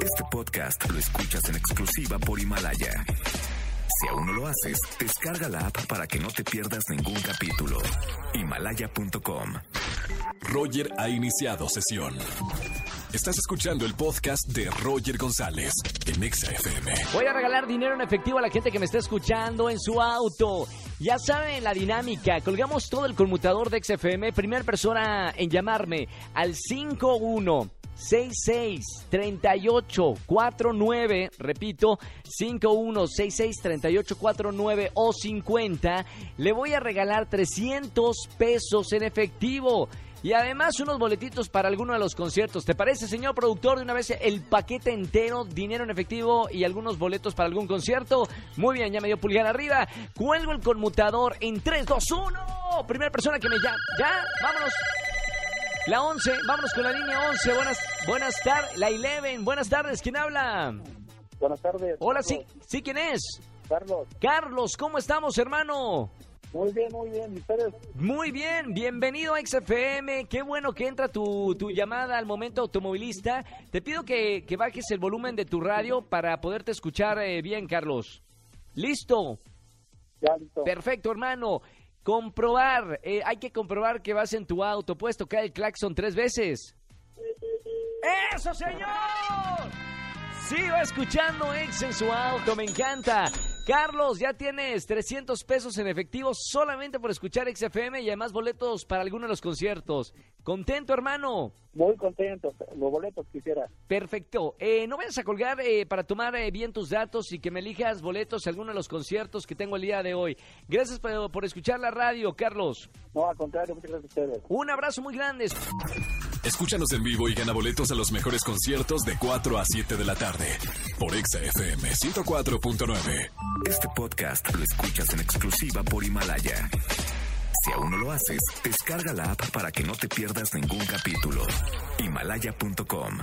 Este podcast lo escuchas en exclusiva por Himalaya. Si aún no lo haces, descarga la app para que no te pierdas ningún capítulo. Himalaya.com. Roger ha iniciado sesión. Estás escuchando el podcast de Roger González en Exa FM. Voy a regalar dinero en efectivo a la gente que me está escuchando en su auto. Ya saben la dinámica. Colgamos todo el conmutador de XFM. Primera persona en llamarme al 51 66 38 49, repito, 51 66 38 49 o 50, le voy a regalar 300 pesos en efectivo. Y además unos boletitos para alguno de los conciertos. ¿Te parece, señor productor? De una vez el paquete entero, dinero en efectivo y algunos boletos para algún concierto. Muy bien, ya me dio pulgar arriba. Cuelgo el conmutador en 3, 2, 1. Primera persona que me llama. ¿Ya? Vámonos. La 11, vámonos con la línea 11. Buenas, buenas tardes. La 11, buenas tardes. ¿Quién habla? Buenas tardes. Hola, sí, sí, ¿quién es? Carlos. Carlos, ¿cómo estamos, hermano? Muy bien, muy bien. ¿Y ustedes? Muy bien, bienvenido a XFM. Qué bueno que entra tu, tu llamada al momento automovilista. Te pido que, que bajes el volumen de tu radio para poderte escuchar eh, bien, Carlos. ¿Listo? Ya, listo. Perfecto, hermano. Comprobar, eh, hay que comprobar que vas en tu auto. Puedes tocar el claxon tres veces. ¡Eso, señor! Sigo escuchando ex en su auto, me encanta. Carlos, ya tienes 300 pesos en efectivo solamente por escuchar XFM y además boletos para alguno de los conciertos. ¿Contento, hermano? Muy contento. Los boletos quisiera. Perfecto. Eh, no vayas a colgar eh, para tomar eh, bien tus datos y que me elijas boletos a alguno de los conciertos que tengo el día de hoy. Gracias por, por escuchar la radio, Carlos. No, al contrario, muchas gracias a ustedes. Un abrazo muy grande. Escúchanos en vivo y gana boletos a los mejores conciertos de 4 a 7 de la tarde por Exa FM 104.9. Este podcast lo escuchas en exclusiva por Himalaya. Si aún no lo haces, descarga la app para que no te pierdas ningún capítulo. Himalaya.com